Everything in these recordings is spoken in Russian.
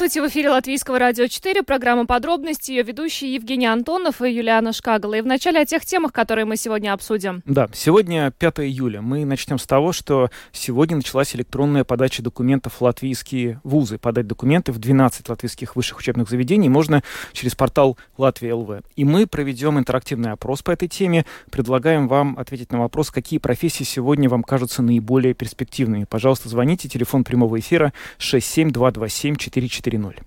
Здравствуйте, в эфире Латвийского радио 4, программа «Подробности», ее ведущие Евгений Антонов и Юлиана Шкагала. И вначале о тех темах, которые мы сегодня обсудим. Да, сегодня 5 июля. Мы начнем с того, что сегодня началась электронная подача документов в латвийские вузы. Подать документы в 12 латвийских высших учебных заведений можно через портал Латвия ЛВ. И мы проведем интерактивный опрос по этой теме. Предлагаем вам ответить на вопрос, какие профессии сегодня вам кажутся наиболее перспективными. Пожалуйста, звоните. Телефон прямого эфира 67227 440.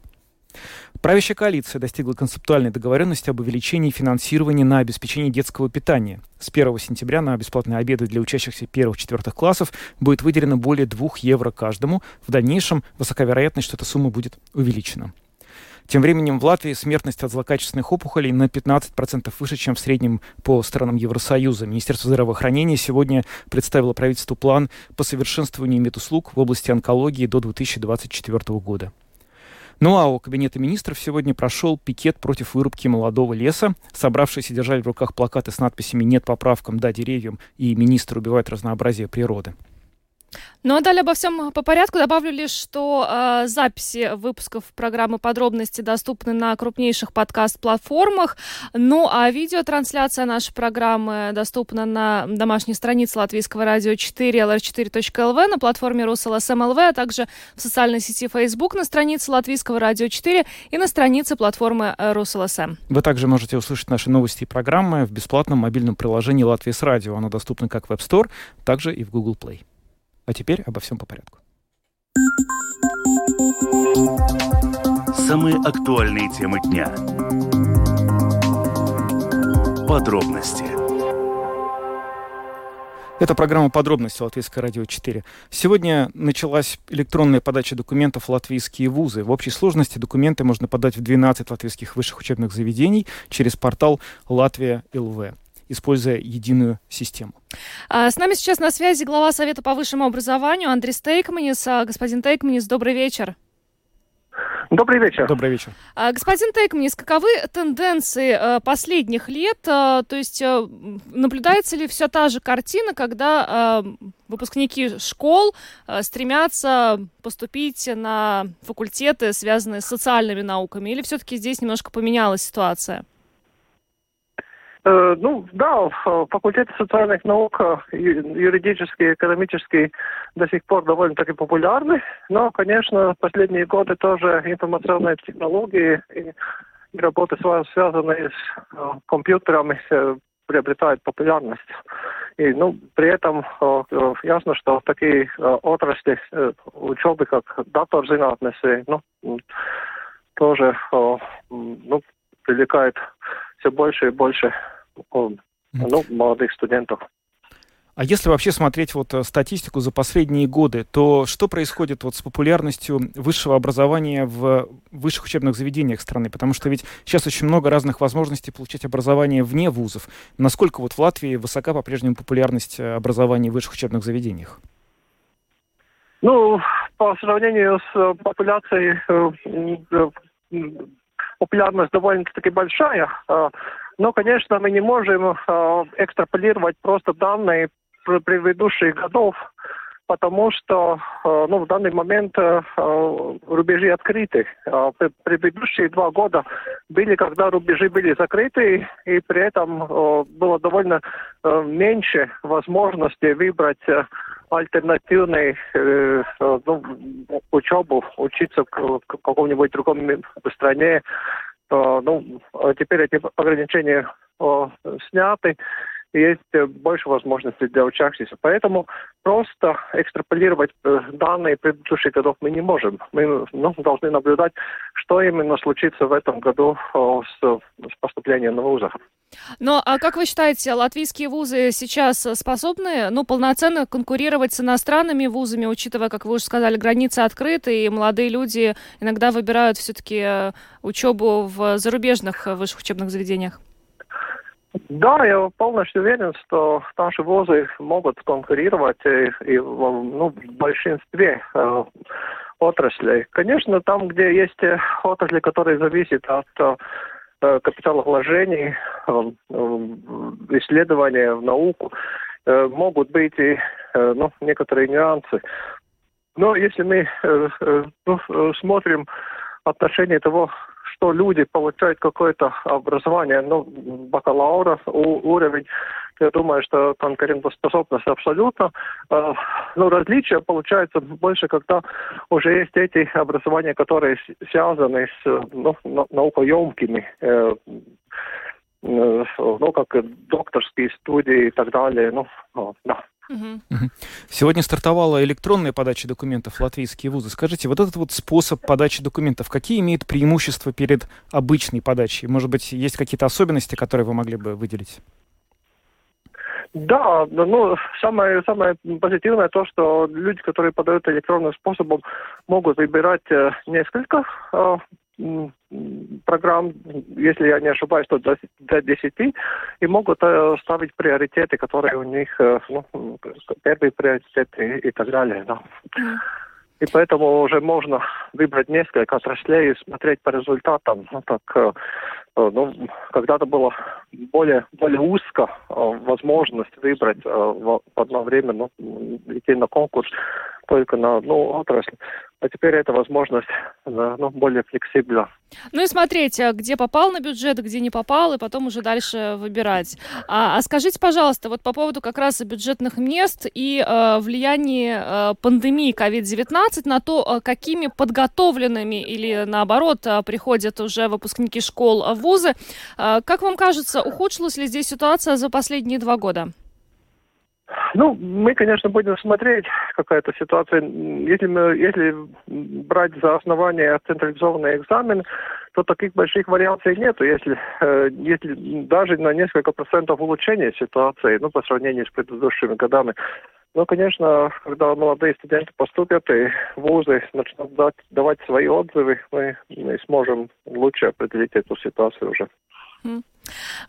Правящая коалиция достигла концептуальной договоренности об увеличении финансирования на обеспечение детского питания. С 1 сентября на бесплатные обеды для учащихся первых-четвертых классов будет выделено более 2 евро каждому. В дальнейшем высока вероятность, что эта сумма будет увеличена. Тем временем в Латвии смертность от злокачественных опухолей на 15% выше, чем в среднем по странам Евросоюза. Министерство здравоохранения сегодня представило правительству план по совершенствованию медуслуг в области онкологии до 2024 года. Ну а у Кабинета министров сегодня прошел пикет против вырубки молодого леса. Собравшиеся держали в руках плакаты с надписями «Нет поправкам, да деревьям» и «Министр убивает разнообразие природы». Ну а далее обо всем по порядку. Добавлю лишь, что э, записи выпусков программы «Подробности» доступны на крупнейших подкаст-платформах. Ну а видеотрансляция нашей программы доступна на домашней странице Латвийского радио 4 lr4.lv, на платформе rus.lsm.lv, а также в социальной сети Facebook на странице Латвийского радио 4 и на странице платформы РусЛСМ. Вы также можете услышать наши новости и программы в бесплатном мобильном приложении «Latvijas Radio». Оно доступно как в App Store, также и в Google Play. А теперь обо всем по порядку. Самые актуальные темы дня. Подробности. Это программа «Подробности» Латвийское радио 4. Сегодня началась электронная подача документов в латвийские вузы. В общей сложности документы можно подать в 12 латвийских высших учебных заведений через портал «Латвия ЛВ» используя единую систему. А, с нами сейчас на связи глава Совета по высшему образованию Андрей Стейкманис. А, господин Тейкманис, добрый вечер. Добрый вечер. Добрый вечер. А, господин Тейкманис, каковы тенденции последних лет? То есть наблюдается ли все та же картина, когда выпускники школ стремятся поступить на факультеты, связанные с социальными науками? Или все-таки здесь немножко поменялась ситуация? Э, ну, да, факультет социальных наук, э, юридический, экономический до сих пор довольно-таки популярны, но, конечно, последние годы тоже информационные технологии и работы, связанные с э, компьютерами, приобретают популярность. И, ну, при этом ясно, что такие отрасли учебы, как датор-зinātnes, ну, тоже, ну, привлекают все больше и больше ну, молодых студентов. А если вообще смотреть вот э, статистику за последние годы, то что происходит вот с популярностью высшего образования в высших учебных заведениях страны? Потому что ведь сейчас очень много разных возможностей получать образование вне вузов. Насколько вот в Латвии высока по-прежнему популярность э, образования в высших учебных заведениях? Ну, по сравнению с э, популяцией, популярность довольно-таки большая. Но, конечно, мы не можем э, экстраполировать просто данные предыдущих годов, потому что э, ну, в данный момент э, рубежи открыты. Э, предыдущие два года были, когда рубежи были закрыты, и при этом э, было довольно э, меньше возможностей выбрать э, альтернативной э, ну, учебу, учиться в каком-нибудь другом стране, ну, теперь эти ограничения сняты, и есть э, больше возможностей для учащихся. Поэтому просто экстраполировать э, данные предыдущих годов мы не можем. Мы ну, должны наблюдать, что именно случится в этом году с, с поступлением на вузах. Но а как вы считаете, латвийские вузы сейчас способны ну, полноценно конкурировать с иностранными вузами, учитывая, как вы уже сказали, границы открыты, и молодые люди иногда выбирают все-таки э, учебу в зарубежных высших учебных заведениях? Да, я полностью уверен, что наши вузы могут конкурировать и, и ну, в большинстве э, отраслей. Конечно, там, где есть отрасли, которые зависят от капиталовложений, исследования в науку, могут быть и ну, некоторые нюансы. Но если мы ну, смотрим отношение того, что люди получают какое-то образование, ну, бакалавра уровень, я думаю, что конкурентоспособность абсолютно. Э, ну, различия получаются больше, когда уже есть эти образования, которые связаны с ну, наукоемкими э, э, ну, как докторские студии и так далее. Ну, да. Сегодня стартовала электронная подача документов в латвийские вузы. Скажите, вот этот вот способ подачи документов, какие имеет преимущества перед обычной подачей? Может быть, есть какие-то особенности, которые вы могли бы выделить? Да, ну, самое, самое позитивное то, что люди, которые подают электронным способом, могут выбирать э, несколько э, программ, если я не ошибаюсь, то до, до 10, и могут э, ставить приоритеты, которые у них, э, ну, первые приоритеты и, так далее. Да. И поэтому уже можно выбрать несколько отраслей и смотреть по результатам. Ну, так, э, ну, когда-то было более, более узко возможность выбрать в одно время, ну, идти на конкурс только на одну отрасль. А теперь эта возможность ну, более флексибельна. Ну и смотреть, а где попал на бюджет, где не попал, и потом уже дальше выбирать. А, а скажите, пожалуйста, вот по поводу как раз бюджетных мест и э, влияния э, пандемии COVID-19 на то, какими подготовленными или наоборот приходят уже выпускники школ вузы. Э, как вам кажется, ухудшилась ли здесь ситуация за последние два года? Ну, мы, конечно, будем смотреть, какая то ситуация. Если, мы, если брать за основание централизованный экзамен, то таких больших вариаций нет. Если, э, если даже на несколько процентов улучшения ситуации, ну, по сравнению с предыдущими годами, ну, конечно, когда молодые студенты поступят и вузы начнут дать, давать свои отзывы, мы, мы сможем лучше определить эту ситуацию уже.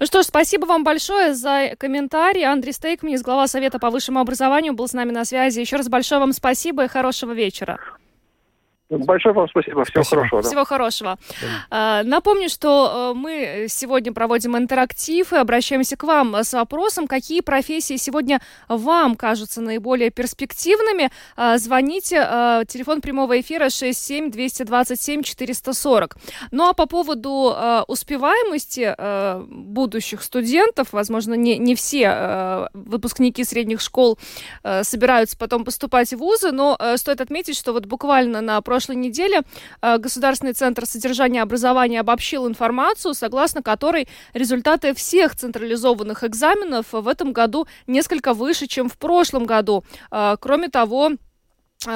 Ну что ж, спасибо вам большое за комментарий. Андрей Стейкманис, глава Совета по высшему образованию, был с нами на связи. Еще раз большое вам спасибо и хорошего вечера. Большое вам спасибо. Всего спасибо. хорошего. Да. Всего хорошего. Да. Напомню, что э, мы сегодня проводим интерактив и обращаемся к вам с вопросом, какие профессии сегодня вам кажутся наиболее перспективными. А, звоните. А, телефон прямого эфира 67 227 440. Ну а по поводу а, успеваемости будущих студентов, возможно, не, не все выпускники средних школ собираются потом поступать в вузы, но стоит отметить, что вот буквально на прошлой прошлой неделе э, Государственный центр содержания образования обобщил информацию, согласно которой результаты всех централизованных экзаменов в этом году несколько выше, чем в прошлом году. Э, кроме того, э,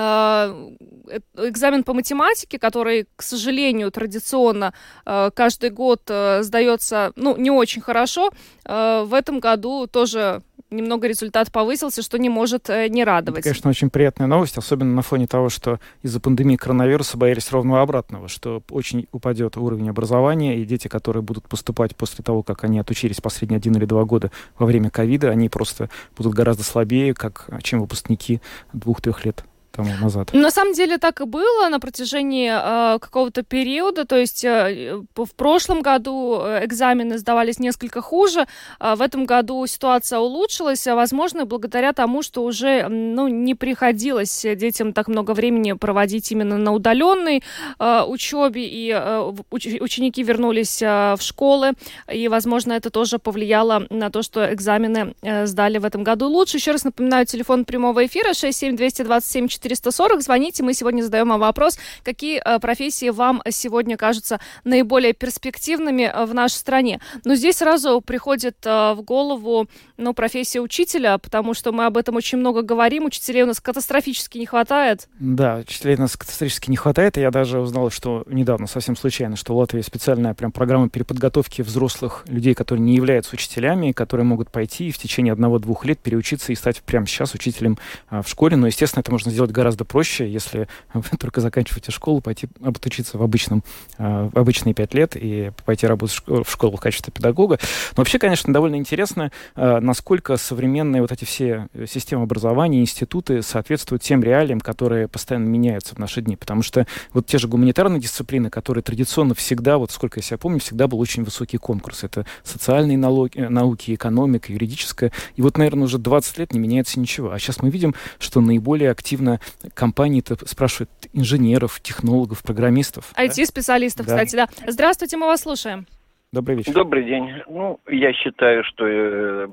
экзамен по математике, который, к сожалению, традиционно каждый год сдается, ну, не очень хорошо, в этом году тоже немного результат повысился, что не может э, не радовать. Это, конечно, очень приятная новость, особенно на фоне того, что из-за пандемии коронавируса боялись ровно обратного, что очень упадет уровень образования, и дети, которые будут поступать после того, как они отучились последние один или два года во время ковида, они просто будут гораздо слабее, как, чем выпускники двух-трех лет тому назад. На самом деле так и было на протяжении э, какого-то периода. То есть э, в прошлом году э, экзамены сдавались несколько хуже. Э, в этом году ситуация улучшилась, а, возможно, благодаря тому, что уже ну, не приходилось детям так много времени проводить именно на удаленной э, учебе, и э, уч- ученики вернулись э, в школы, и, возможно, это тоже повлияло на то, что экзамены э, сдали в этом году лучше. Еще раз напоминаю, телефон прямого эфира 67227 440. Звоните, мы сегодня задаем вам вопрос, какие э, профессии вам сегодня кажутся наиболее перспективными э, в нашей стране. Но здесь сразу приходит э, в голову ну, профессия учителя, потому что мы об этом очень много говорим. Учителей у нас катастрофически не хватает. Да, учителей у нас катастрофически не хватает. Я даже узнал, что недавно, совсем случайно, что в Латвии специальная прям программа переподготовки взрослых людей, которые не являются учителями, которые могут пойти и в течение одного-двух лет переучиться и стать прямо сейчас учителем а, в школе. Но, естественно, это можно сделать гораздо проще, если только заканчиваете школу, пойти обучиться в, обычном, в обычные пять лет и пойти работать в школу в качестве педагога. Но вообще, конечно, довольно интересно, насколько современные вот эти все системы образования, институты соответствуют тем реалиям, которые постоянно меняются в наши дни. Потому что вот те же гуманитарные дисциплины, которые традиционно всегда, вот сколько я себя помню, всегда был очень высокий конкурс. Это социальные налоги, науки, экономика, юридическая. И вот, наверное, уже 20 лет не меняется ничего. А сейчас мы видим, что наиболее активно компании спрашивают инженеров, технологов, программистов. IT-специалистов, да? кстати, да. Здравствуйте, мы вас слушаем. Добрый вечер. Добрый день. Ну, я считаю, что э,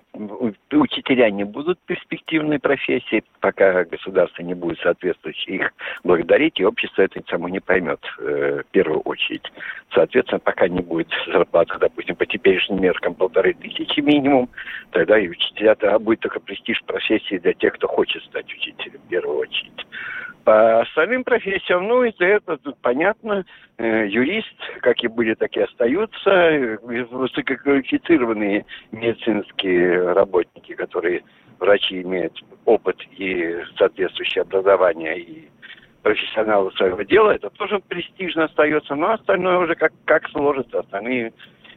учителя не будут перспективной профессией, пока государство не будет соответствовать их благодарить, и общество это само не поймет э, в первую очередь. Соответственно, пока не будет зарплаты, допустим, по теперешним меркам полторы тысячи минимум, тогда и учителя тогда будет только престиж профессии для тех, кто хочет стать учителем в первую очередь. По остальным профессиям, ну, это, это понятно. Э, юрист, как и были, так и остаются. Высококвалифицированные медицинские работники, которые врачи имеют опыт и соответствующее образование и профессионалы своего дела, это тоже престижно остается, но остальное уже как, как сложится, остальные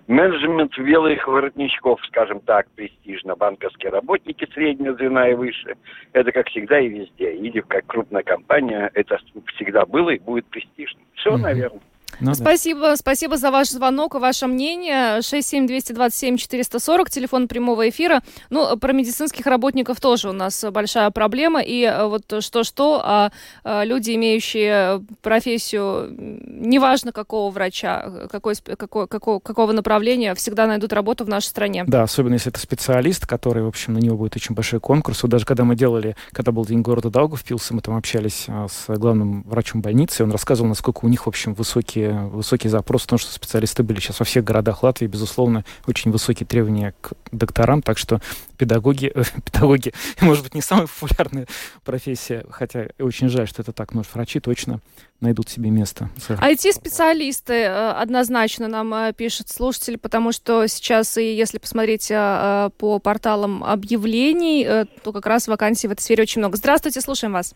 менеджмент белых воротничков, скажем так, престижно, банковские работники среднего звена и выше. Это как всегда и везде. Или как крупная компания, это всегда было и будет престижно. Все, mm-hmm. наверное. Ну, спасибо, да. спасибо за ваш звонок и ваше мнение. 67227-440, телефон прямого эфира. Ну, про медицинских работников тоже у нас большая проблема. И э, вот что-что, а, а люди, имеющие профессию, неважно какого врача, какой, какой, какого, какого направления, всегда найдут работу в нашей стране. Да, особенно если это специалист, который, в общем, на него будет очень большой конкурс. Вот даже когда мы делали, когда был День города Даугавпилса, мы там общались а, с главным врачом больницы, он рассказывал, насколько у них, в общем, высокие высокий запрос, потому что специалисты были сейчас во всех городах Латвии, безусловно, очень высокие требования к докторам, так что педагоги, э, педагоги, может быть, не самая популярная профессия, хотя очень жаль, что это так, но врачи точно найдут себе место. IT-специалисты э, однозначно нам э, пишет слушатели, потому что сейчас, и если посмотреть э, по порталам объявлений, то как раз вакансий в этой сфере очень много. Здравствуйте, слушаем вас.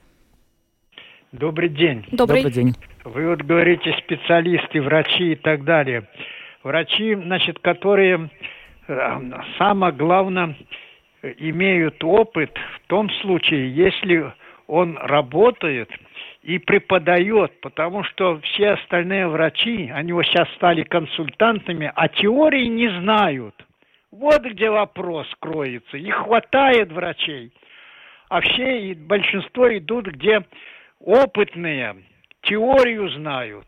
Добрый день. Добрый, Добрый день. Вы вот говорите специалисты, врачи и так далее. Врачи, значит, которые э, самое главное имеют опыт в том случае, если он работает и преподает, потому что все остальные врачи, они вот сейчас стали консультантами, а теории не знают. Вот где вопрос кроется. Не хватает врачей. А все, большинство идут, где опытные теорию знают.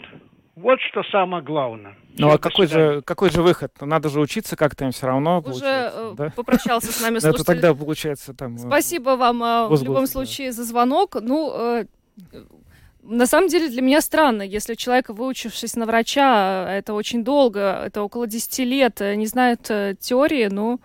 Вот что самое главное. Ну а какой же, какой же выход? Надо же учиться как-то им все равно. Уже э, да? попрощался с нами слушатель. Это тогда получается там... Э, Спасибо вам э, в любом случае за звонок. Ну, на самом деле для меня странно, если человек, выучившись на врача, это очень долго, это около 10 лет, не знает теории, ну...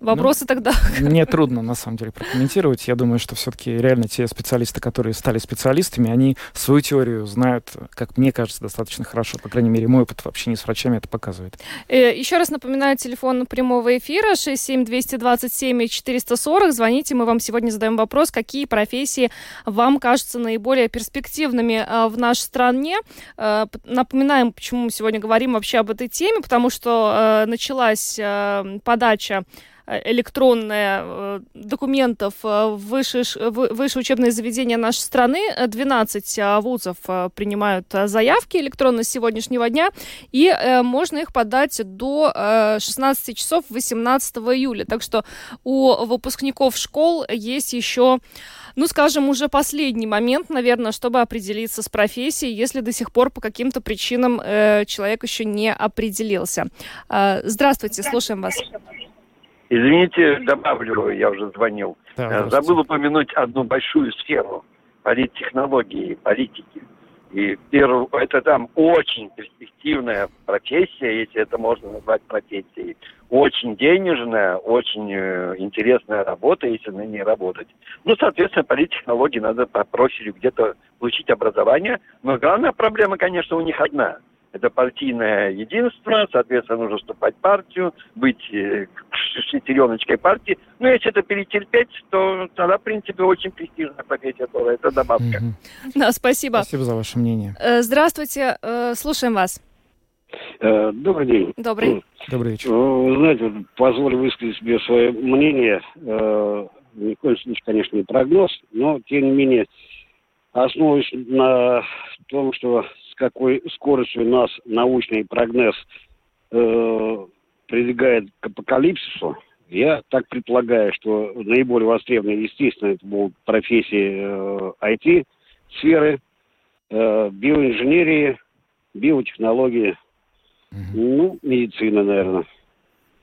Вопросы ну, тогда. Мне трудно, на самом деле, прокомментировать. Я думаю, что все-таки реально те специалисты, которые стали специалистами, они свою теорию знают, как мне кажется, достаточно хорошо. По крайней мере, мой опыт в общении с врачами это показывает. Э, еще раз напоминаю, телефон прямого эфира 67227-440. Звоните, мы вам сегодня задаем вопрос, какие профессии вам кажутся наиболее перспективными э, в нашей стране. Э, напоминаем, почему мы сегодня говорим вообще об этой теме, потому что началась подача Э, электронные э, документов в высшие, высшие учебные заведения нашей страны. 12 э, вузов принимают заявки электронно с сегодняшнего дня, и можно их подать до 16 часов 18 июля. Так что у выпускников школ есть еще ну, скажем, уже последний момент, наверное, чтобы определиться с профессией, если до сих пор по каким-то причинам э, человек еще не определился. Э, здравствуйте, слушаем вас. Извините, добавлю, я уже звонил. Да, Забыл упомянуть одну большую сферу политтехнологии, политики. И первое, это там очень перспективная профессия, если это можно назвать профессией. Очень денежная, очень э, интересная работа, если на ней работать. Ну, соответственно, политтехнологии надо по профилю где-то получить образование. Но главная проблема, конечно, у них одна – это партийное единство, соответственно, нужно вступать в партию, быть э, шестереночкой партии. Но если это перетерпеть, то тогда, в принципе, очень престижная профессия тоже. Это добавка. Да, спасибо. Спасибо за ваше мнение. Э, Здравствуйте, э, слушаем вас. Добрый день. Добрый. Добрый вечер. Вы знаете, позволю высказать себе свое мнение. Ни в коем случае, конечно, не прогноз, но, тем не менее, основываясь на том, что какой скоростью нас научный прогноз э, придвигает к апокалипсису, я так предполагаю, что наиболее востребованные, естественно, это будут профессии э, IT-сферы, э, биоинженерии, биотехнологии, Мгм. ну, медицина, наверное,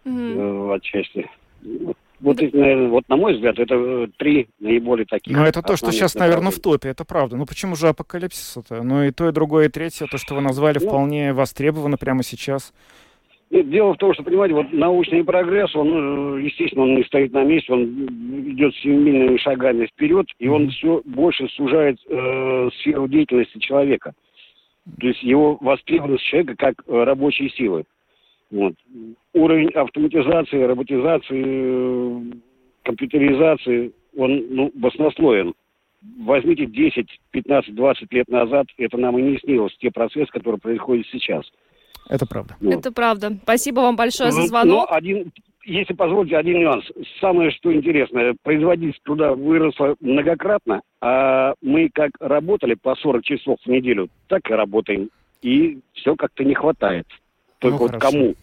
Мгм. э, отчасти. Ну, Вот, вот на мой взгляд, это э, три наиболее таких. Но это то, что сейчас, наверное, в топе, это правда. Ну почему же апокалипсис-то? Ну и то, и другое, и третье, то, что вы назвали, Ну. вполне востребовано прямо сейчас. Нет, Дело в том, что, понимаете, вот научный прогресс, он, э, естественно, он не стоит на месте, он идет семимильными шагами вперед, и он все больше сужает э, сферу деятельности человека. То есть его востребованность человека как э, рабочей силы. Вот. Уровень автоматизации, роботизации, компьютеризации, он ну, баснословен. Возьмите 10, 15, 20 лет назад, это нам и не снилось, те процессы, которые происходят сейчас. Это правда. Вот. Это правда. Спасибо вам большое за Ну, звонок. Но один, если позволите, один нюанс. Самое, что интересное, производительность труда выросла многократно, а мы как работали по 40 часов в неделю, так и работаем. И все как-то не хватает. Только Ну, вот хорошо. кому?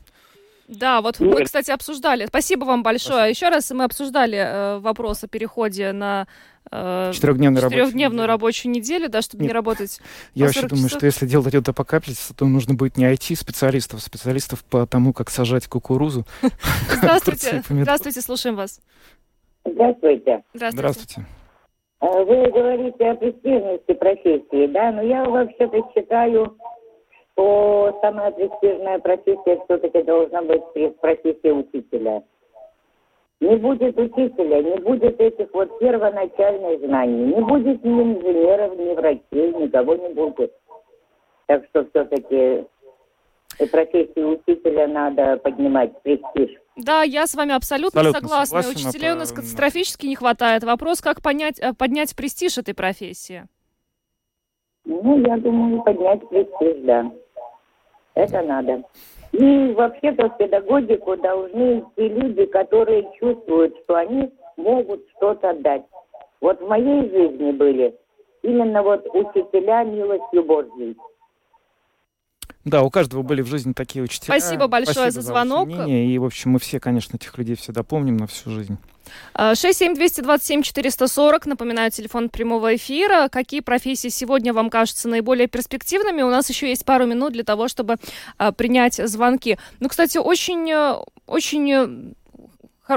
Да, вот Ну, мы, это- кстати, обсуждали. Спасибо вам большое. Еще раз мы обсуждали э, вопрос о переходе на э, Четырехдневную рабочую четырехдневную неделю. рабочую неделю, да, чтобы не Нет. работать. Я по вообще 40 думаю, что если делать идет апокалипсис, то нужно будет не IT-специалистов, а специалистов по тому, как сажать кукурузу. Здравствуйте. Здравствуйте, слушаем вас. Здравствуйте. Здравствуйте. Здравствуйте. Э, Вы говорите о престижности профессии, да? Но я вообще-то считаю, что самая престижная профессия все-таки должна быть профессия учителя. Не будет учителя, не будет этих вот первоначальных знаний, не будет ни инженеров, ни врачей, никого не будет. Так что все-таки профессию учителя надо поднимать престиж. Да, я с вами абсолютно, Абсолютно согласна. согласен, Учителей у нас катастрофически не хватает. Вопрос, как понять, э, поднять престиж этой профессии. Ну, я думаю, поднять престиж, да. Это надо. И вообще-то в педагогику должны идти люди, которые чувствуют, что они могут что-то дать. Вот в моей жизни были именно вот учителя милостью Божьей. Да, у каждого были в жизни такие учителя. Спасибо большое за ваше звонок. мнение. И, в общем, мы все, конечно, этих людей всегда помним на всю жизнь. Э, 67227-440, напоминаю, телефон прямого эфира. Какие профессии сегодня вам кажутся наиболее перспективными? У нас еще есть пару минут для того, чтобы э, принять звонки. Ну, кстати, очень, э, очень э,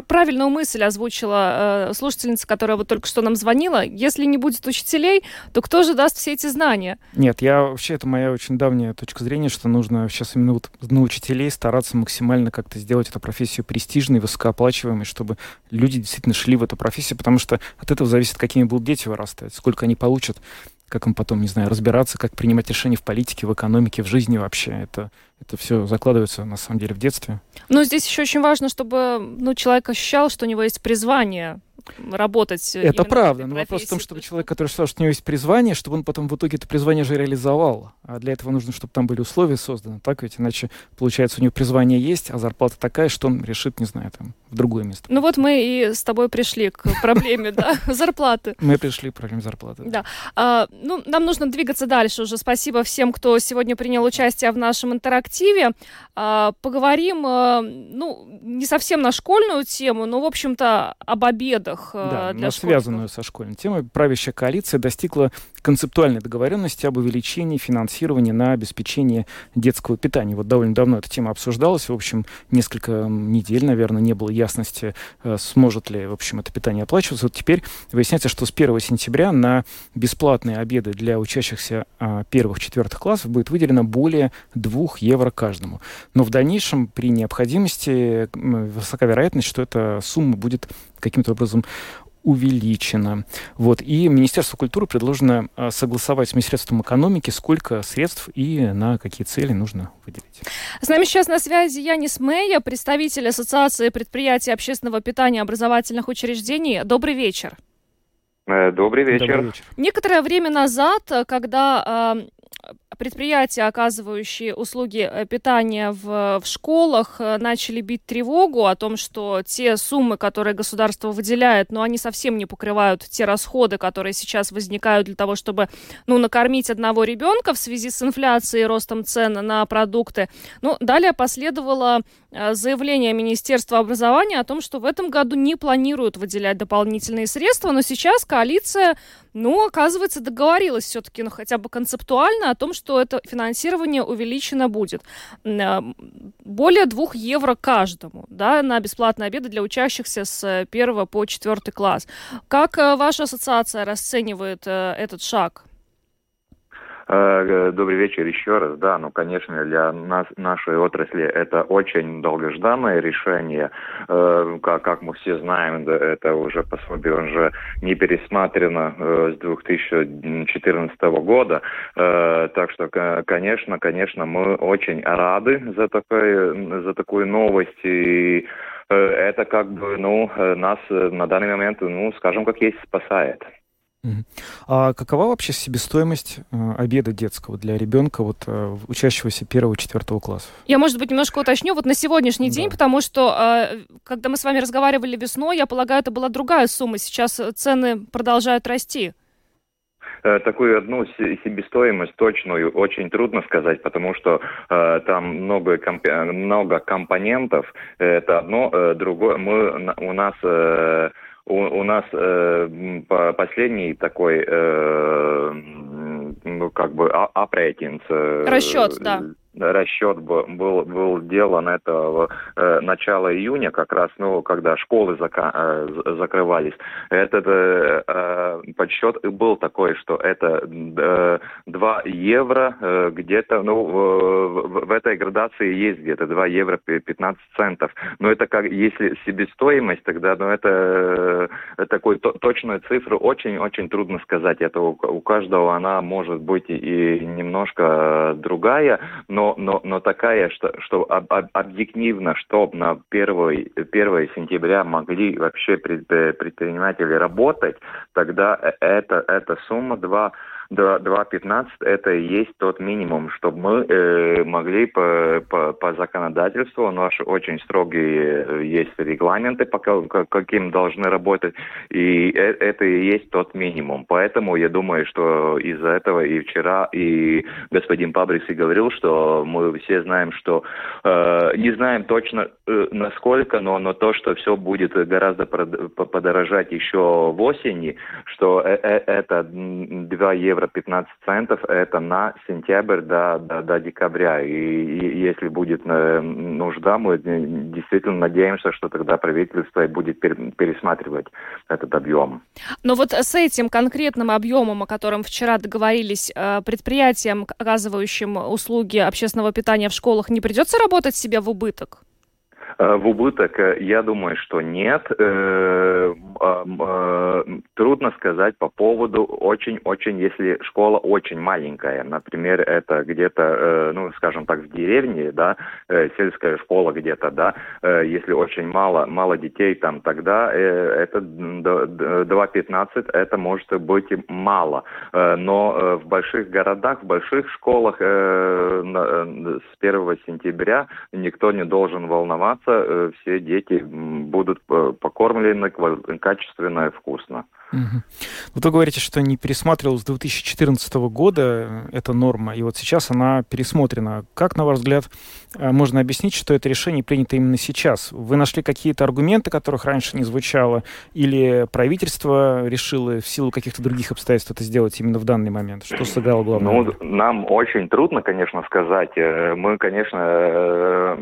правильную мысль озвучила э, слушательница, которая вот только что нам звонила. Если не будет учителей, то кто же даст все эти знания? Нет, я вообще, это моя очень давняя точка зрения, что нужно сейчас именно вот на учителей стараться максимально как-то сделать эту профессию престижной, высокооплачиваемой, чтобы люди действительно шли в эту профессию, потому что от этого зависит, какими будут дети вырастать, сколько они получат, как им потом, не знаю, разбираться, как принимать решения в политике, в экономике, в жизни вообще. Это, это все закладывается, на самом деле, в детстве. Но здесь еще очень важно, чтобы ну, человек ощущал, что у него есть призвание работать. Это правда, но вопрос в том, чтобы человек, который считал, что у него есть призвание, чтобы он потом в итоге это призвание же реализовал. А для этого нужно, чтобы там были условия созданы. Так ведь иначе, получается, у него призвание есть, а зарплата такая, что он решит, не знаю, там, в другое место. Ну вот мы и с тобой пришли к проблеме, да, зарплаты. Мы пришли к проблеме зарплаты. Да. А, ну, нам нужно двигаться дальше уже. Спасибо всем, кто сегодня принял участие в нашем интерактиве. А, поговорим, а, ну, не совсем на школьную тему, но, в общем-то, об обедах а, Да, для но школьников. связанную со школьной темой, правящая коалиция достигла концептуальной договоренности об увеличении финансирования на обеспечение детского питания. Вот довольно давно эта тема обсуждалась. В общем, несколько недель, наверное, не было ясности, э, сможет ли, в общем, это питание оплачиваться. Вот теперь выясняется, что с 1 сентября на бесплатные обеды для учащихся первых-четвертых классов будет выделено более 2 евро каждому. Но в дальнейшем, при необходимости, высока вероятность, что эта сумма будет каким-то образом увеличена. Вот. И Министерству культуры предложено а, согласовать с Министерством экономики, сколько средств и на какие цели нужно выделить. С нами сейчас на связи Янис Мэя, представитель Ассоциации предприятий общественного питания образовательных учреждений. Добрый вечер. Э, добрый вечер. Добрый вечер. Некоторое время назад, когда предприятия, оказывающие услуги э, питания в, в школах, э, начали бить тревогу о том, что те суммы, которые государство выделяет, но ну, они совсем не покрывают те расходы, которые сейчас возникают для того, чтобы ну, накормить одного ребенка в связи с инфляцией и ростом цен на продукты. Ну, далее последовало э, заявление Министерства образования о том, что в этом году не планируют выделять дополнительные средства, но сейчас коалиция ну, оказывается, договорилась все-таки, ну, хотя бы концептуально о том, что это финансирование увеличено будет. Э, более двух евро каждому, да, на бесплатные обеды для учащихся с первого по четвертый класс. Как э, ваша ассоциация расценивает э, этот шаг? Э, добрый вечер еще раз. Да, ну, конечно, для нас, нашей отрасли это очень долгожданное решение. Э, как, как мы все знаем, да, это уже пособие уже не пересмотрено э, с 2014 года. Так что, конечно, конечно, мы очень рады за, такой, за такую новость. И это как бы, ну, нас на данный момент, ну, скажем, как есть, спасает. А какова вообще себестоимость э, обеда детского для ребенка, вот э, учащегося первого-четвертого класса? Я, может быть, немножко уточню. Вот на сегодняшний да. день, потому что, э, когда мы с вами разговаривали весной, я полагаю, это была другая сумма. Сейчас цены продолжают расти. Такую одну себестоимость точную очень трудно сказать, потому что э, там много, комп... много компонентов. Это одно, э, другое. Мы, у нас э, у, у нас э, последний такой, э, ну, как бы, апрейтинг. Э, да расчет был, был сделан это э, начало июня, как раз, ну, когда школы зака, э, закрывались. Этот э, э, подсчет был такой, что это э, 2 евро где-то, ну, в, в, в этой градации есть где-то 2 евро 15 центов. Но это как, если себестоимость, тогда, ну, это э, такой то, точную цифру очень-очень трудно сказать. Это у, у каждого она может быть и немножко другая, но но, но, но такая, что, что об, об, объективно, чтобы на 1, 1 сентября могли вообще предприниматели работать, тогда э, это, эта сумма 2 2.15 это и есть тот минимум, чтобы мы э, могли по, по, по законодательству, наши очень строгие э, есть регламенты, по каким должны работать, и э, это и есть тот минимум. Поэтому я думаю, что из-за этого и вчера, и господин Пабрикс и говорил, что мы все знаем, что э, не знаем точно э, насколько, но, но то, что все будет гораздо подорожать еще в осени, что э, э, это 2 евро евро 15 центов это на сентябрь до, до, до декабря. И, и если будет э, нужда, мы действительно надеемся, что тогда правительство будет пересматривать этот объем. Но вот с этим конкретным объемом, о котором вчера договорились, э, предприятиям, оказывающим услуги общественного питания в школах, не придется работать себе в убыток? Э, в убыток, э, я думаю, что нет. Э, трудно сказать по поводу очень-очень, если школа очень маленькая. Например, это где-то, ну, скажем так, в деревне, да, сельская школа где-то, да, если очень мало, мало детей там, тогда это 2.15, это может быть мало. Но в больших городах, в больших школах с 1 сентября никто не должен волноваться, Э, все дети будут э, покормлены качественно и вкусно. Угу. Вы говорите, что не пересматривалась с 2014 года э, эта норма, и вот сейчас она пересмотрена. Как, на ваш взгляд, э, можно объяснить, что это решение принято именно сейчас? Вы нашли какие-то аргументы, которых раньше не звучало, или правительство решило в силу каких-то других обстоятельств это сделать именно в данный момент? Что сыграло главное? Ну, нам очень трудно, конечно, сказать. Э, мы, конечно,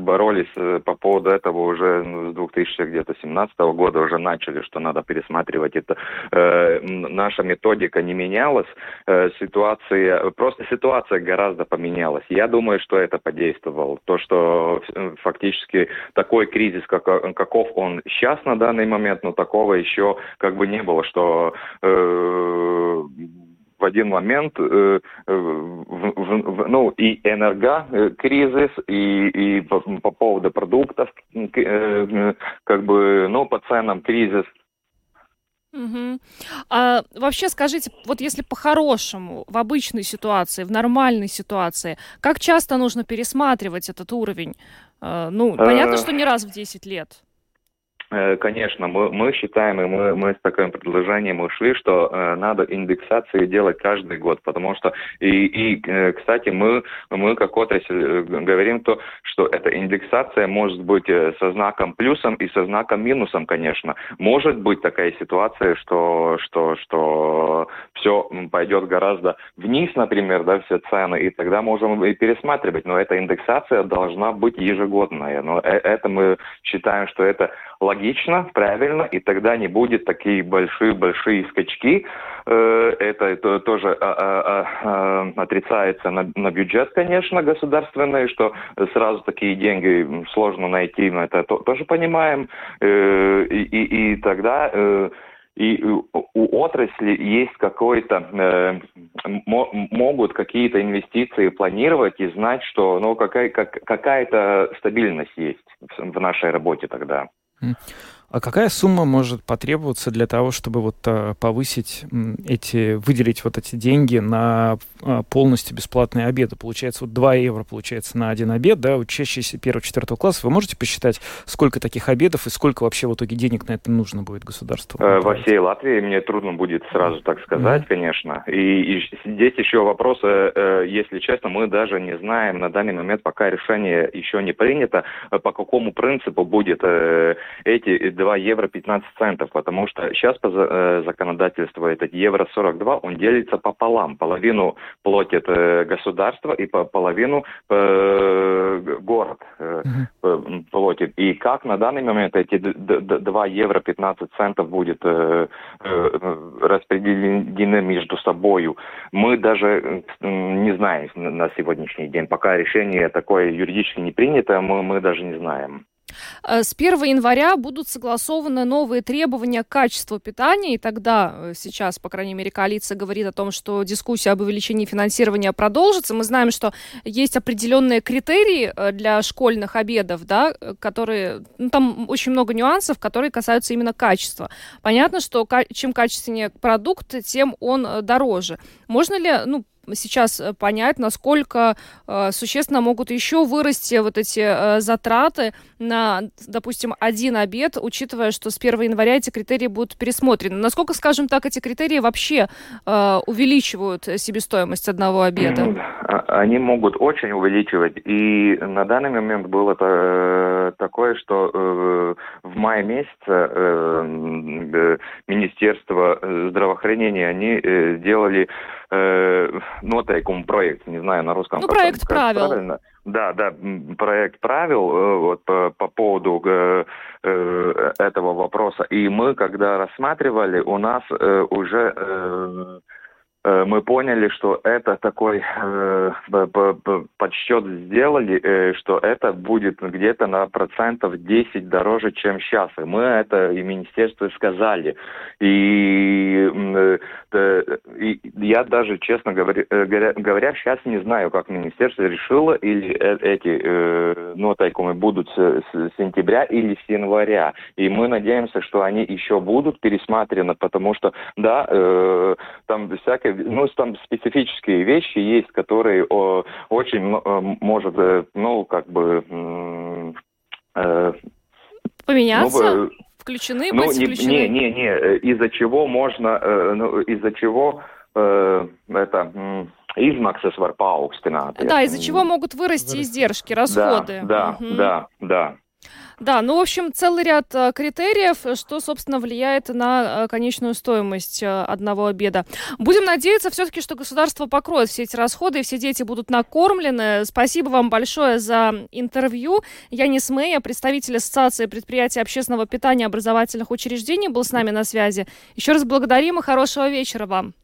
боролись по поводу этого уже с 2017 года, уже начали, что надо пересматривать это э, наша методика не менялась, э, ситуация, просто ситуация гораздо поменялась. Я думаю, что это подействовало. То, что э, фактически такой кризис, как, каков он сейчас на данный момент, но такого еще как бы не было, что э, в один момент э, в, в, ну, и энергокризис, и, и по, по поводу продуктов, э, как бы, ну, по ценам кризис. Угу. А вообще скажите, вот если по-хорошему, в обычной ситуации, в нормальной ситуации, как часто нужно пересматривать этот уровень? А, ну, понятно, что не раз в 10 лет. Э, конечно, мы, мы считаем, и мы, мы с таким предложением ушли, что э, надо индексацию делать каждый год, потому что, и, и э, кстати, мы, мы как отрасль э, говорим то, что эта индексация может быть э, со знаком плюсом и со знаком минусом, конечно. Может быть такая ситуация, что, что, что все пойдет гораздо вниз, например, да, все цены, и тогда можем и пересматривать, но эта индексация должна быть ежегодная. Но это мы считаем, что это логично, правильно, и тогда не будет такие большие-большие скачки. Э, это тоже а, а, а, отрицается на, на бюджет, конечно, государственный, что сразу такие деньги сложно найти, мы это тоже понимаем. Э, и, и, и тогда э, и у отрасли есть какой-то, э, могут какие-то инвестиции планировать и знать, что ну, какая, как, какая-то стабильность есть в нашей работе тогда. Mm. А какая сумма может потребоваться для того, чтобы вот а, повысить эти, выделить вот эти деньги на а, полностью бесплатные обеды? Получается, вот 2 евро получается на один обед, да, учащиеся первого-четвертого класса. Вы можете посчитать, сколько таких обедов и сколько вообще в итоге денег на это нужно будет государству? Э, во всей Латвии мне трудно будет сразу так сказать, mm-hmm. конечно. И, и здесь еще вопрос, э, если честно, мы даже не знаем на данный момент, пока решение еще не принято, по какому принципу будет э, эти 2 евро 15 центов, потому что сейчас по э, законодательству этот евро 42, он делится пополам. Половину платит э, государство и по, половину э, город платит. И как на данный момент эти 2 евро 15 центов будет распределены между собой, мы даже не знаем на сегодняшний день. Пока решение такое юридически не принято, мы, мы даже не знаем. Э, с 1 января будут согласованы новые требования к качеству питания, и тогда э, сейчас, по крайней мере, коалиция говорит о том, что дискуссия об увеличении финансирования продолжится. Мы знаем, что есть определенные критерии э, для школьных обедов, да, которые, ну, там очень много нюансов, которые касаются именно качества. Понятно, что чем качественнее продукт, тем он дороже. Можно ли, ну, сейчас э, понять, насколько э, существенно могут еще вырасти вот эти э, затраты на, допустим, один обед, учитывая, что с 1 января эти критерии будут пересмотрены. Насколько, скажем так, эти критерии вообще э, увеличивают себестоимость одного обеда? А, они могут очень увеличивать. И на данный момент было э, такое, что э, в мае месяце э, Министерство здравоохранения они э, сделали э, noteikumu проект, не знаю на русском. Ну, проект как, правил. Правильно. Да, да, проект правил э, вот по, по поводу э, э, этого вопроса. И мы, когда рассматривали, у нас э, уже э, Э, мы поняли, что это такой э, подсчет сделали, э, что это будет где-то на процентов 10 дороже, чем сейчас. И мы это и министерство сказали. И, э, э, и я даже, честно говоря, э, говоря, сейчас не знаю, как министерство решило, или эти э, нотайкумы будут с, с сентября или с января. И мы надеемся, что они еще будут пересмотрены, потому что, да, э, там всякое ну, там специфические вещи есть, которые о, очень э, может, э, ну, как бы... Э, Поменяться? Ну, включены, ну, быть не, включены? Не, не, не, из-за чего можно, э, ну, из-за чего э, это... Измаксas var paaugstināt. Да, из-за чего могут вырасти издержки, расходы. Да, да, угу. да, да. Да, ну, в общем, целый ряд э, критериев, что, собственно, влияет на э, конечную стоимость э, одного обеда. Будем надеяться все-таки, что государство покроет все эти расходы, и все дети будут накормлены. Спасибо вам большое за интервью. Янис Мэя, представитель Ассоциации предприятий общественного питания образовательных учреждений, был с нами на связи. Еще раз благодарим и хорошего вечера вам.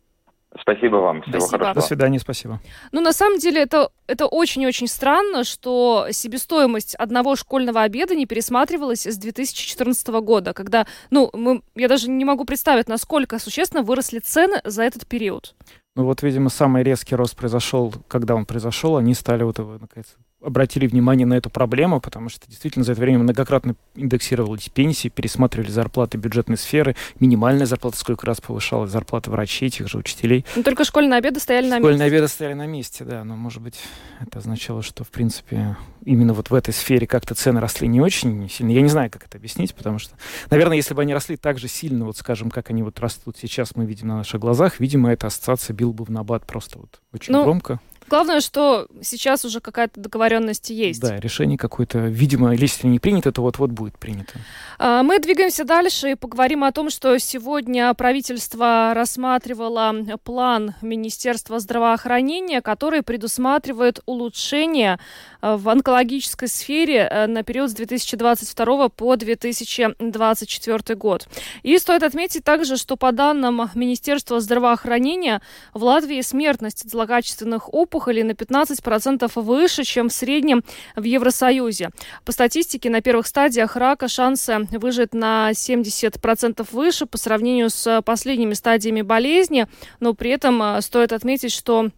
Спасибо вам. Всего спасибо. хорошего. До свидания, спасибо. Ну, на самом деле, это, это очень-очень странно, что себестоимость одного школьного обеда не пересматривалась с 2014 года, когда, ну, мы, я даже не могу представить, насколько существенно выросли цены за этот период. Ну вот, видимо, самый резкий рост произошел, когда он произошел, они стали вот его, наконец, обратили внимание на эту проблему, потому что действительно за это время многократно индексировались пенсии, пересматривали зарплаты бюджетной сферы, минимальная зарплата сколько раз повышалась, зарплата врачей, тех же учителей. Но только школьные обеды стояли на месте. Школьные обеды стояли на месте, да, но, может быть, это означало, что, в принципе, именно вот в этой сфере как-то цены росли не очень сильно. Я не знаю, как это объяснить, потому что, наверное, если бы они росли так же сильно, вот скажем, как они вот растут сейчас, мы видим на наших глазах, видимо, эта ассоциация бил бы в набат просто вот очень ну, громко. Главное, что сейчас уже какая-то договоренность есть. Да, решение какое-то, видимо, если не принято, то вот-вот будет принято. А, мы двигаемся дальше и поговорим о том, что сегодня правительство рассматривало план Министерства здравоохранения, который предусматривает улучшение э, в онкологической сфере э, на период с 2022 по 2024 год. И стоит отметить также, что по данным Министерства здравоохранения в Латвии смертность от злокачественных опухолей опухолей на 15% выше, чем в среднем в Евросоюзе. По статистике, на первых стадиях рака шансы выжить на 70% выше по сравнению с последними стадиями болезни, но при этом э, стоит отметить, что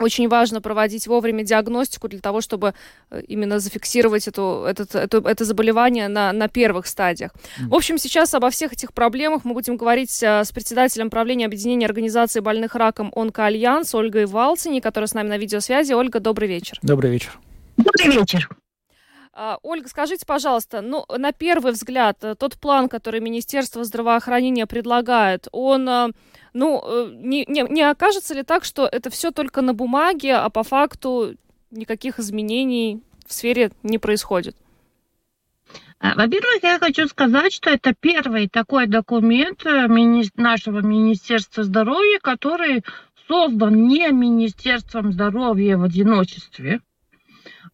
очень важно проводить вовремя диагностику для того, чтобы э, именно зафиксировать эту, этот, эту, это заболевание на, на первых стадиях. Mm. В общем, сейчас обо всех этих проблемах мы будем говорить э, с председателем правления объединения организации больных раком «Онкоальянс» Ольгой Валцини, которая с нами на видеосвязи. Ольга, добрый вечер. Добрый вечер. Добрый вечер. А, Ольга, скажите, пожалуйста, ну, на первый взгляд, э, тот план, который Министерство здравоохранения предлагает, он ну, э, не, не, не окажется ли так, что это все только на бумаге, а по факту никаких изменений в сфере не происходит? А, во-первых, я хочу сказать, что это первый такой документ э, нашего Министерства здоровья, который создан не Министерством здоровья в одиночестве.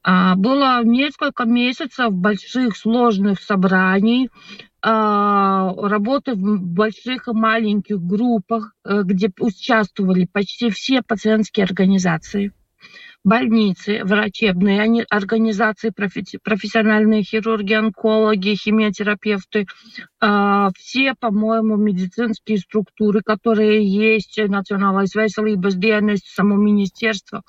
А, было несколько месяцев больших сложных собраний а, работы в больших и маленьких группах, э, где участвовали почти все пациентские организации, больницы, врачебные организации, профессиональные хирурги, онкологи, химиотерапевты, а, все, по-моему, медицинские структуры, которые есть, Национальная veselības dienas, само министерство.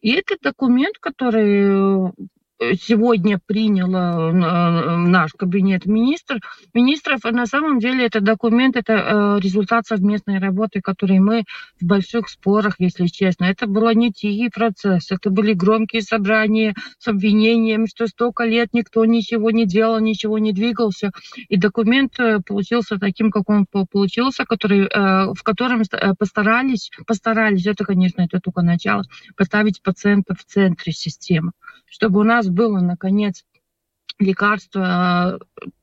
И этот документ, который Э, сегодня приняла э, наш кабинет министр, министров. На самом деле это документ, это э, результат совместной работы, которой мы в больших спорах, если честно. Это был не тихий процесс, это были громкие собрания с обвинением, что столько лет никто ничего не делал, ничего не двигался. И документ получился таким, как он получился, который, в котором постарались, постарались, это, конечно, это только начало, поставить пациента в центре системы чтобы у нас было, наконец, лекарство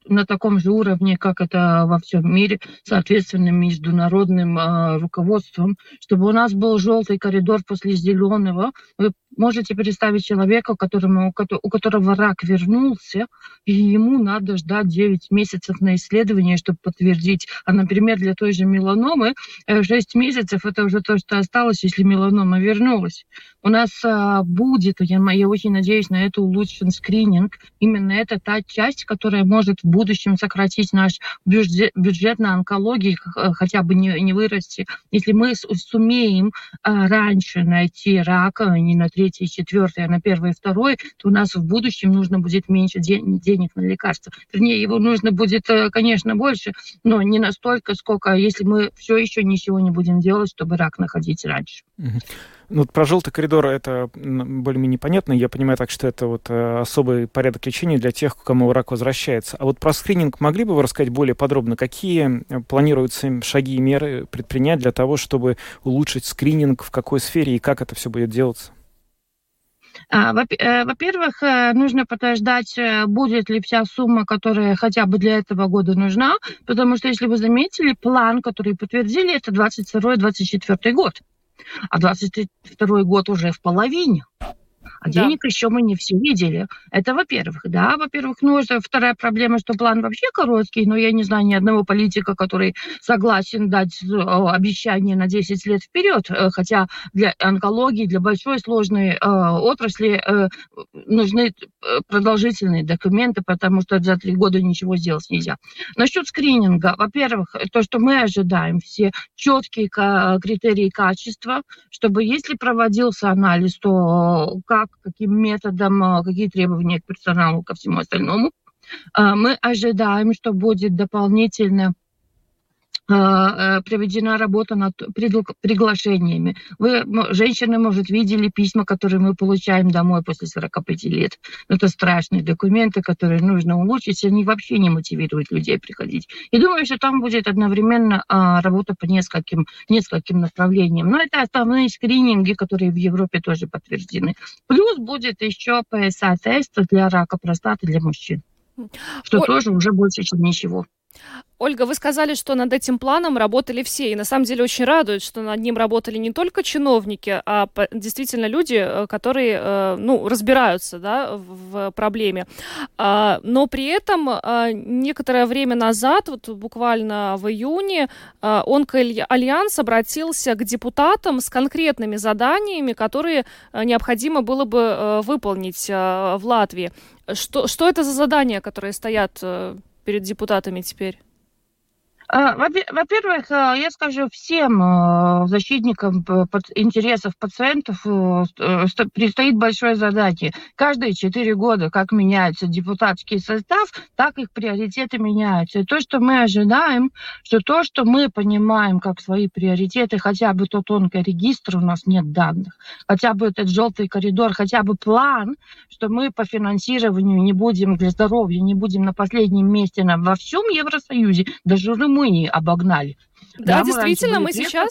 на таком же уровне, как это во всем мире, соответственно, международным э, руководством, чтобы у нас был желтый коридор после зеленого. Вы можете представить человека, которому, у которого рак вернулся, и ему надо ждать 9 месяцев на исследование, чтобы подтвердить. А, например, для той же меланомы 6 месяцев это уже то, что осталось, если меланома вернулась. У нас а, будет, я, я очень надеюсь на это улучшен скрининг. Именно это та часть, которая может в будущем сократить наш бюджет, бюджет на онкологии, э, хотя бы не, не вырасти. Если мы сумеем а, раньше найти рак, а не на третий, четвертый, а на первый и второй, то у нас в будущем нужно будет меньше ден денег на лекарства. Вернее, его нужно будет, э, конечно, больше, но не настолько, сколько, если мы все еще ничего не будем делать, чтобы рак находить раньше. Ну, про желтый коридор это более-менее понятно. Я понимаю так, что это вот э, особый порядок лечения для тех, кому рак возвращается. А вот про скрининг могли бы вы рассказать более подробно? Какие э, планируются шаги и меры предпринять для того, чтобы улучшить скрининг, в какой сфере и как это все будет делаться? А, э, во-первых, нужно подождать, будет ли вся сумма, которая хотя бы для этого года нужна, потому что, если вы заметили, план, который подтвердили, это 22-24 год. А 22 год уже в половине. А да. денег еще мы не все видели. Это во-первых. Да, во-первых, ну, это вторая проблема, что план вообще короткий, но я не знаю ни одного политика, который согласен дать э, обещание на 10 лет вперед, э, хотя для онкологии, для большой сложной э, отрасли э, нужны э, продолжительные документы, потому что за три года ничего сделать нельзя. Насчет скрининга, во-первых, то, что мы ожидаем, все четкие критерии качества, чтобы если проводился анализ, то как каким методом, а, какие требования к персоналу, ко всему остальному. А, мы ожидаем, что будет дополнительно проведена работа над приглашениями. Вы, женщины, может, видели письма, которые мы получаем домой после 45 лет. Это страшные документы, которые нужно улучшить, они вообще не мотивируют людей приходить. И думаю, что там будет одновременно а, работа по нескольким, нескольким направлениям. Но это основные скрининги, которые в Европе тоже подтверждены. Плюс будет еще ПСА-тест для рака простаты для мужчин, что Ой. тоже уже больше, чем ничего. Ольга, вы сказали, что над этим планом работали все, и на самом деле очень радует, что над ним работали не только чиновники, а действительно люди, э, которые, э, ну, разбираются, да, в проблеме. А, но при этом а, некоторое время назад, вот буквально в июне, Онкоальянс обратился к депутатам с конкретными заданиями, которые э, необходимо было бы выполнить в Латвии. Что, что это за задания, которые стоят перед депутатами теперь? А, во-первых, э, я скажу всем э, защитникам интересов пациентов э, предстоит большое задание. Каждые четыре года, как меняется депутатский состав, так их приоритеты меняются. И то, что мы ожидаем, что то, что мы понимаем как свои приоритеты, хотя бы тот тонкий регистр, у нас нет данных, хотя бы этот желтый коридор, хотя бы план, что мы по финансированию не будем для здоровья, не будем на последнем месте на, во всем Евросоюзе, даже Румынии, Румынии обогнали. Да, да действительно, мы, мы сейчас...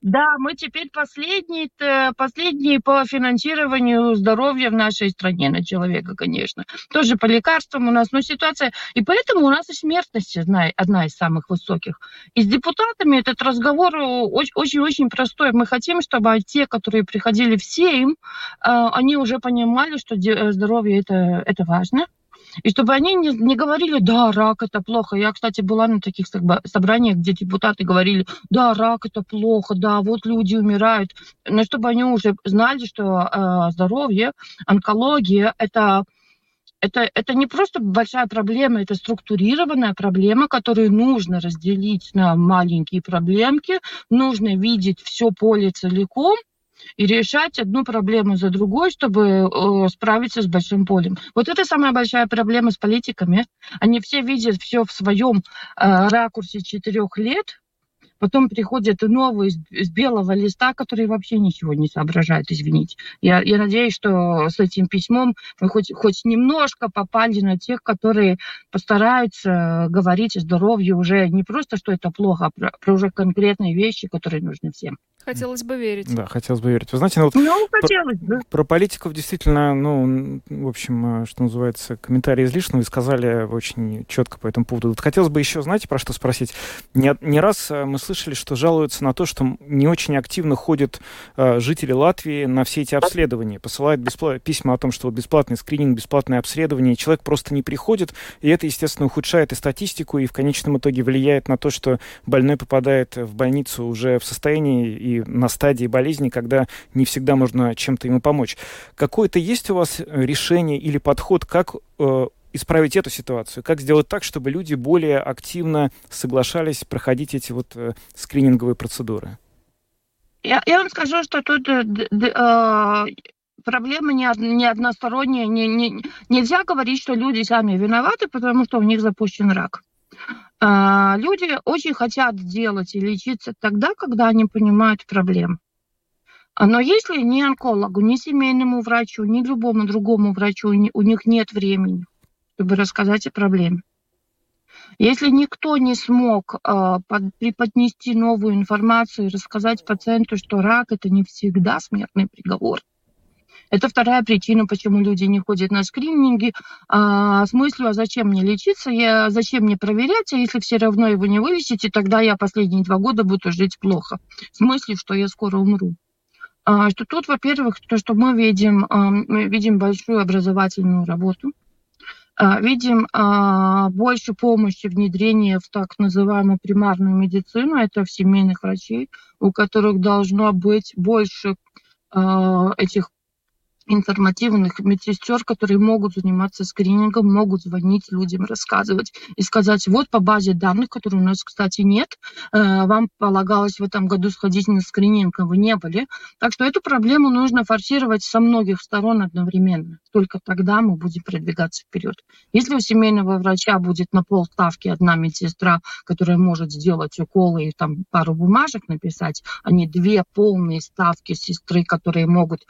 Да, мы теперь последние, последние по финансированию здоровья в нашей стране на человека, конечно. Тоже по лекарствам у нас, но ситуация... И поэтому у нас и смертность одна, одна из самых высоких. И с депутатами этот разговор очень-очень простой. Мы хотим, чтобы те, которые приходили в Сейм, а, они уже понимали, что здоровье это, это важно, и чтобы они не, не говорили, да, рак это плохо. Я, кстати, была на таких собраниях, где депутаты говорили, да, рак это плохо, да, вот люди умирают. Но чтобы они уже знали, что э, здоровье, онкология это это, это не просто большая проблема, это структурированная проблема, которую нужно разделить на маленькие проблемки, нужно видеть все поле целиком, и решать одну проблему за другой, чтобы э, справиться с большим полем. Вот это самая большая проблема с политиками. Они все видят все в своем э, ракурсе четырех лет, Потом приходят новые с белого листа, которые вообще ничего не соображают, извините. Я, я надеюсь, что с этим письмом мы хоть, хоть немножко попали на тех, которые постараются говорить о здоровье уже не просто, что это плохо, а про, про уже конкретные вещи, которые нужны всем. Хотелось бы верить. Да, хотелось бы верить. Вы знаете, ну, вот ну, хотелось бы. Про, про политиков действительно, ну, в общем, э, что называется, комментарии излишне. Вы сказали очень четко по этому поводу. Вот хотелось бы еще, знаете, про что спросить? Не, не раз э, мы слышали, что жалуются на то, что не очень активно ходят э, жители Латвии на все эти обследования. Посылают бесплат... письма о том, что вот бесплатный скрининг, бесплатное обследование. Человек просто не приходит, и это, естественно, ухудшает и статистику, и в конечном итоге влияет на то, что больной попадает в больницу уже в состоянии и на стадии болезни, когда не всегда можно чем-то ему помочь. Какое-то есть у вас решение или подход, как э, исправить эту ситуацию? Как сделать так, чтобы люди более активно соглашались проходить эти вот э, скрининговые процедуры? Я, я вам скажу, что тут э, э, проблема не, не односторонняя. Не, не, нельзя говорить, что люди сами виноваты, потому что у них запущен рак. А, люди очень хотят делать и лечиться тогда, когда они понимают проблему. Но если ни онкологу, ни семейному врачу, ни любому другому врачу у них нет времени, чтобы рассказать о проблеме, если никто не смог э, преподнести новую информацию и рассказать пациенту, что рак это не всегда смертный приговор, Это вторая причина, почему люди не ходят на скрининги а, с мыслью, а зачем мне лечиться, я, зачем мне проверять, а если все равно его не вылечите, тогда я последние два года буду жить плохо. В смысле, что я скоро умру. А, что тут, во-первых, то, что мы видим, а, мы видим большую образовательную работу, а, видим больше помощи внедрения в так называемую примарную медицину, это в семейных врачей, у которых должно быть больше этих информативных медсестер, которые могут заниматься скринингом, могут звонить людям, рассказывать и сказать, вот по базе данных, которой у нас, кстати, нет, э, вам полагалось в этом году сходить на скрининг, а вы не были. Так что эту проблему нужно форсировать со многих сторон одновременно. Только тогда мы будем продвигаться вперед. Если у семейного врача будет на полставки одна медсестра, которая может сделать уколы и там пару бумажек написать, а не две полные ставки сестры, которые могут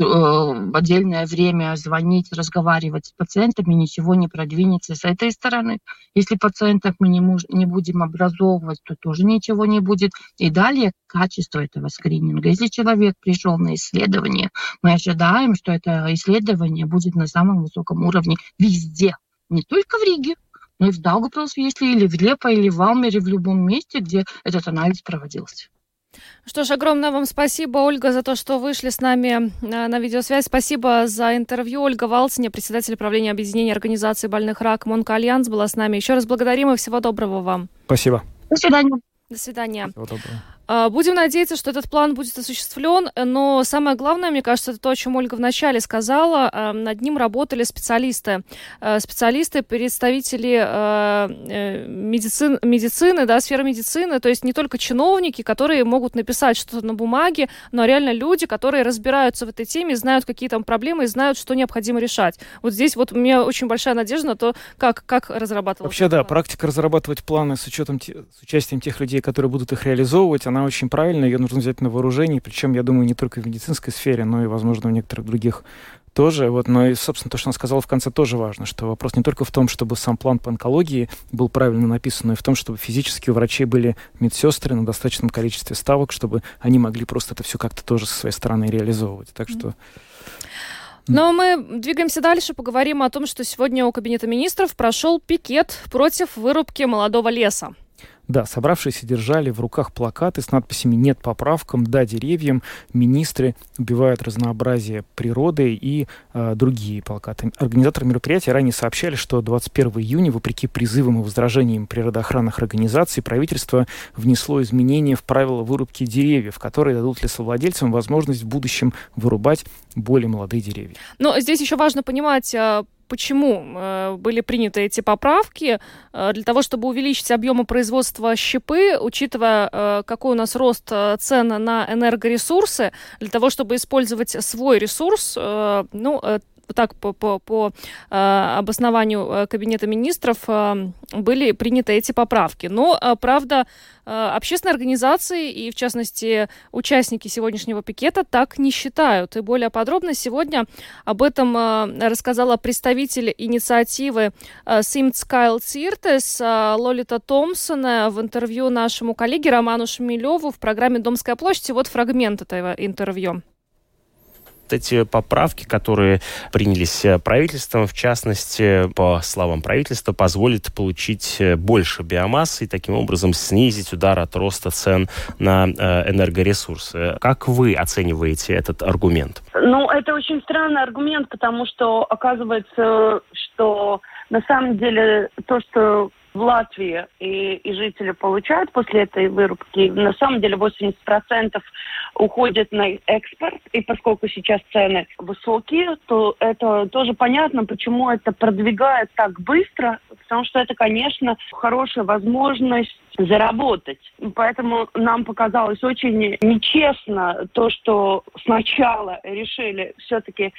э, в отдельное время звонить, разговаривать с пациентами, ничего не продвинется с этой стороны. Если пациентов мы не, муж, не будем образовывать, то тоже ничего не будет. И далее качество этого скрининга. Если человек пришел на исследование, мы ожидаем, что это исследование будет на самом высоком уровне везде, не только в Риге, но и в Даугавпилсе, если или в Лепо, или в Алмере, в любом месте, где этот анализ проводился. Что ж, огромное вам спасибо, Ольга, за то, что вышли с нами э, на видеосвязь. Спасибо за интервью. Ольга Валциня, председатель правления объединения организации больных раком Онко-Альянс, была с нами. Еще раз благодарим и всего доброго вам. Спасибо. До свидания. До свидания. Всего доброго. А, будем надеяться, что этот план будет осуществлен, но самое главное, мне кажется, это то, о чем Ольга вначале сказала. А, над ним работали специалисты. А, специалисты, представители э, медицин, медицины, да, сферы медицины, то есть не только чиновники, которые могут написать что-то на бумаге, но реально люди, которые разбираются в этой теме, знают, какие там проблемы и знают, что необходимо решать. Вот здесь вот у меня очень большая надежда на то, как, как разрабатывать. Вообще, да, практика разрабатывать планы с учетом, с участием тех людей, которые будут их реализовывать, она очень правильная, ее нужно взять на вооружение, причем, я думаю, не только в медицинской сфере, но и, возможно, в некоторых других тоже. Вот, но и, собственно, то, что она сказала в конце, тоже важно, что вопрос не только в том, чтобы сам план по онкологии был правильно написан, но и в том, чтобы физически у врачей были медсестры на достаточном количестве ставок, чтобы они могли просто это все как-то тоже со своей стороны реализовывать. Так что... Но мы двигаемся дальше, поговорим о том, что сегодня у Кабинета министров прошел пикет против вырубки молодого леса. Да, собравшиеся держали в руках плакаты с надписями «Нет поправкам», «Да деревьям», «Министры убивают разнообразие природы» и э, другие плакаты. Организаторы мероприятия ранее сообщали, что 21 июня, вопреки призывам и возражениям природоохранных организаций, правительство внесло изменения в правила вырубки деревьев, которые дадут лесовладельцам возможность в будущем вырубать более молодые деревья. Но здесь еще важно понимать, а, почему э, были приняты эти поправки, э, для того, чтобы увеличить объемы производства щепы, учитывая, э, какой у нас рост цен на энергоресурсы, для того, чтобы использовать свой ресурс, ну, так по, по, по э, обоснованию э, Кабинета министров э, были приняты эти поправки. Но, э, правда, э, общественные организации и, в частности, участники сегодняшнего пикета так не считают. И более подробно сегодня об этом э, рассказала представитель инициативы э, Симт Скайл Циртес э, Лолита Томпсона в интервью нашему коллеге Роману Шмелеву в программе «Домская площадь». Вот фрагмент этого интервью эти поправки, которые принялись э, правительством, в частности, по словам правительства, позволят получить э, больше биомассы и таким образом снизить удар от роста цен на э, энергоресурсы. Как вы оцениваете этот аргумент? Ну, это очень странный аргумент, потому что оказывается, что на самом деле то, что в Латвии и, и жители получают после этой вырубки, на самом деле 80% уходит на экспорт. И поскольку сейчас цены высокие, то это тоже понятно, почему это продвигает так быстро, потому что это, конечно, хорошая возможность заработать. Поэтому нам показалось очень нечестно то, что сначала решили все-таки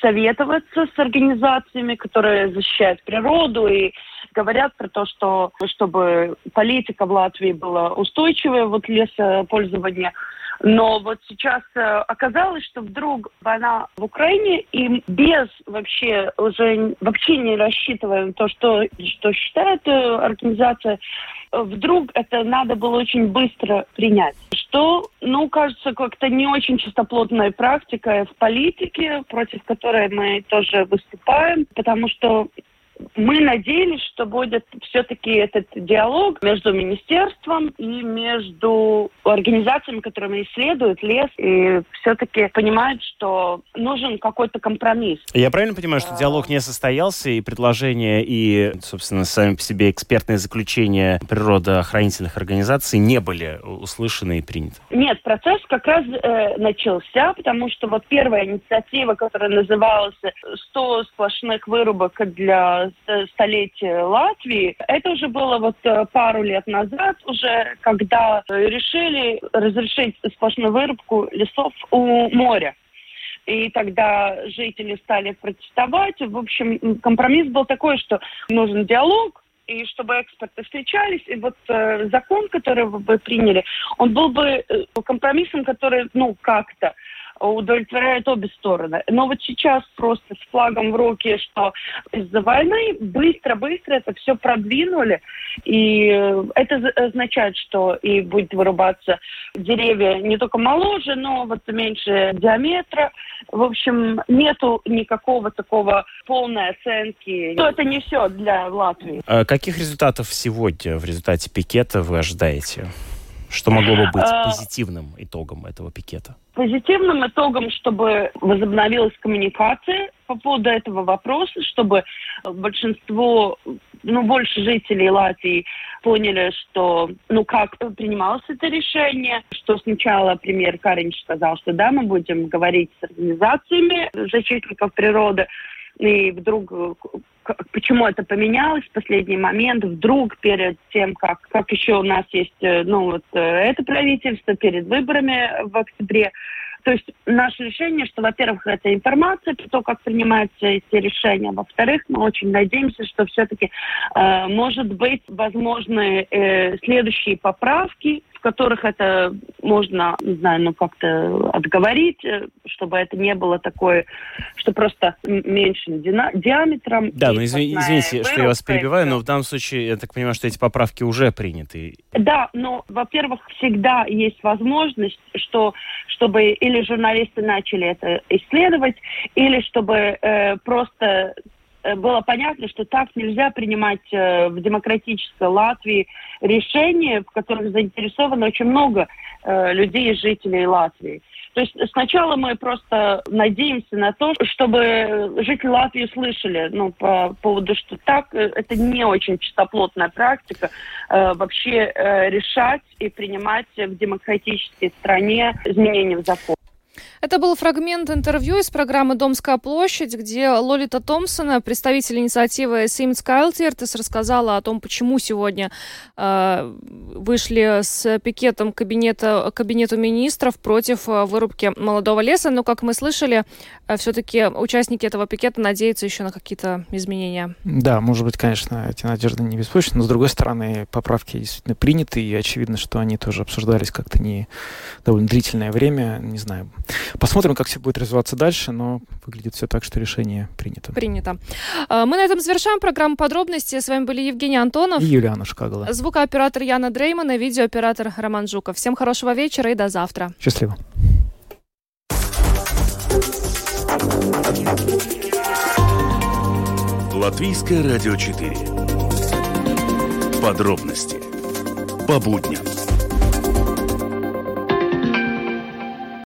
советоваться с организациями, которые защищают природу и говорят про то, что чтобы политика в Латвии была устойчивая, вот лесопользование, но вот сейчас э, оказалось, что вдруг война в Украине, и без вообще уже вообще не рассчитывая то, что, что считает э, организация, вдруг это надо было очень быстро принять. Что, ну, кажется, как-то не очень чистоплотная практика в политике, против которой мы тоже выступаем, потому что мы надеялись, что будет все-таки этот диалог между министерством и между организациями, которыми исследуют лес, и все-таки понимают, что нужен какой-то компромисс. Я правильно понимаю, что диалог не состоялся, и предложения, и, собственно, сами по себе экспертные заключения природоохранительных организаций не были услышаны и приняты? Нет, процесс как раз э, начался, потому что вот первая инициатива, которая называлась «100 сплошных вырубок для столетия Латвии. Это уже было вот э, пару лет назад, уже когда решили разрешить сплошную вырубку лесов у моря. И тогда жители стали протестовать. В общем, компромисс был такой, что нужен диалог, и чтобы эксперты встречались, и вот э, закон, который вы приняли, он был бы э, компромиссом, который, ну, как-то удовлетворяет обе стороны. Но вот сейчас просто с флагом в руки, что из-за войны быстро-быстро это все продвинули. И это означает, что и будет вырубаться деревья не только моложе, но вот меньше диаметра. В общем, нету никакого такого полной оценки. Но это не все для Латвии. А каких результатов сегодня в результате пикета вы ожидаете? Что могло бы быть а, позитивным итогом этого пикета? Позитивным итогом, чтобы возобновилась коммуникация по поводу этого вопроса, чтобы большинство, ну, больше жителей Латвии поняли, что, ну, как принималось это решение, что сначала премьер Каринч сказал, что да, мы будем говорить с организациями защитников природы, и вдруг почему это поменялось в последний момент, вдруг перед тем, как, как еще у нас есть э, ну, вот, э, это правительство перед выборами в октябре. То есть наше решение, что, во-первых, это информация то, как принимаются эти решения, во-вторых, мы очень надеемся, что все-таки, э, может быть, возможны э, следующие поправки которых это можно, не знаю, ну как-то отговорить, э, чтобы это не было такое, что просто меньшим диаметром. Да, ну извини, извините, что я вас перебиваю, но в данном случае я так понимаю, что эти поправки уже приняты. Да, но, во-первых, всегда есть возможность, что чтобы или журналисты начали это исследовать, или чтобы э, просто было понятно, что так нельзя принимать э, в демократической Латвии решения, в которых заинтересовано очень много э, людей и жителей Латвии. То есть сначала мы просто надеемся на то, чтобы жители Латвии слышали ну, по поводу, что так, это не очень чистоплотная практика э, вообще э, решать и принимать в демократической стране изменения в закон. Это был фрагмент интервью из программы «Домская площадь», где Лолита Томпсона, представитель инициативы Симс Кайлтертес, рассказала о том, почему сегодня э, вышли с пикетом кабинета, кабинету министров против э, вырубки молодого леса. Но, как мы слышали, э, все-таки участники этого пикета надеются еще на какие-то изменения. Да, может быть, конечно, эти надежды не беспочвены, но, с другой стороны, поправки действительно приняты, и очевидно, что они тоже обсуждались как-то не довольно длительное время, не знаю, Посмотрим, как все будет развиваться дальше, но выглядит все так, что решение принято. Принято. А, мы на этом завершаем программу подробности. С вами были Евгений Антонов и Юлиана Шкагала. Звукооператор Яна Дреймана, видеооператор Роман Жуков. Всем хорошего вечера и до завтра. Счастливо. Латвийское радио 4. Подробности по будням.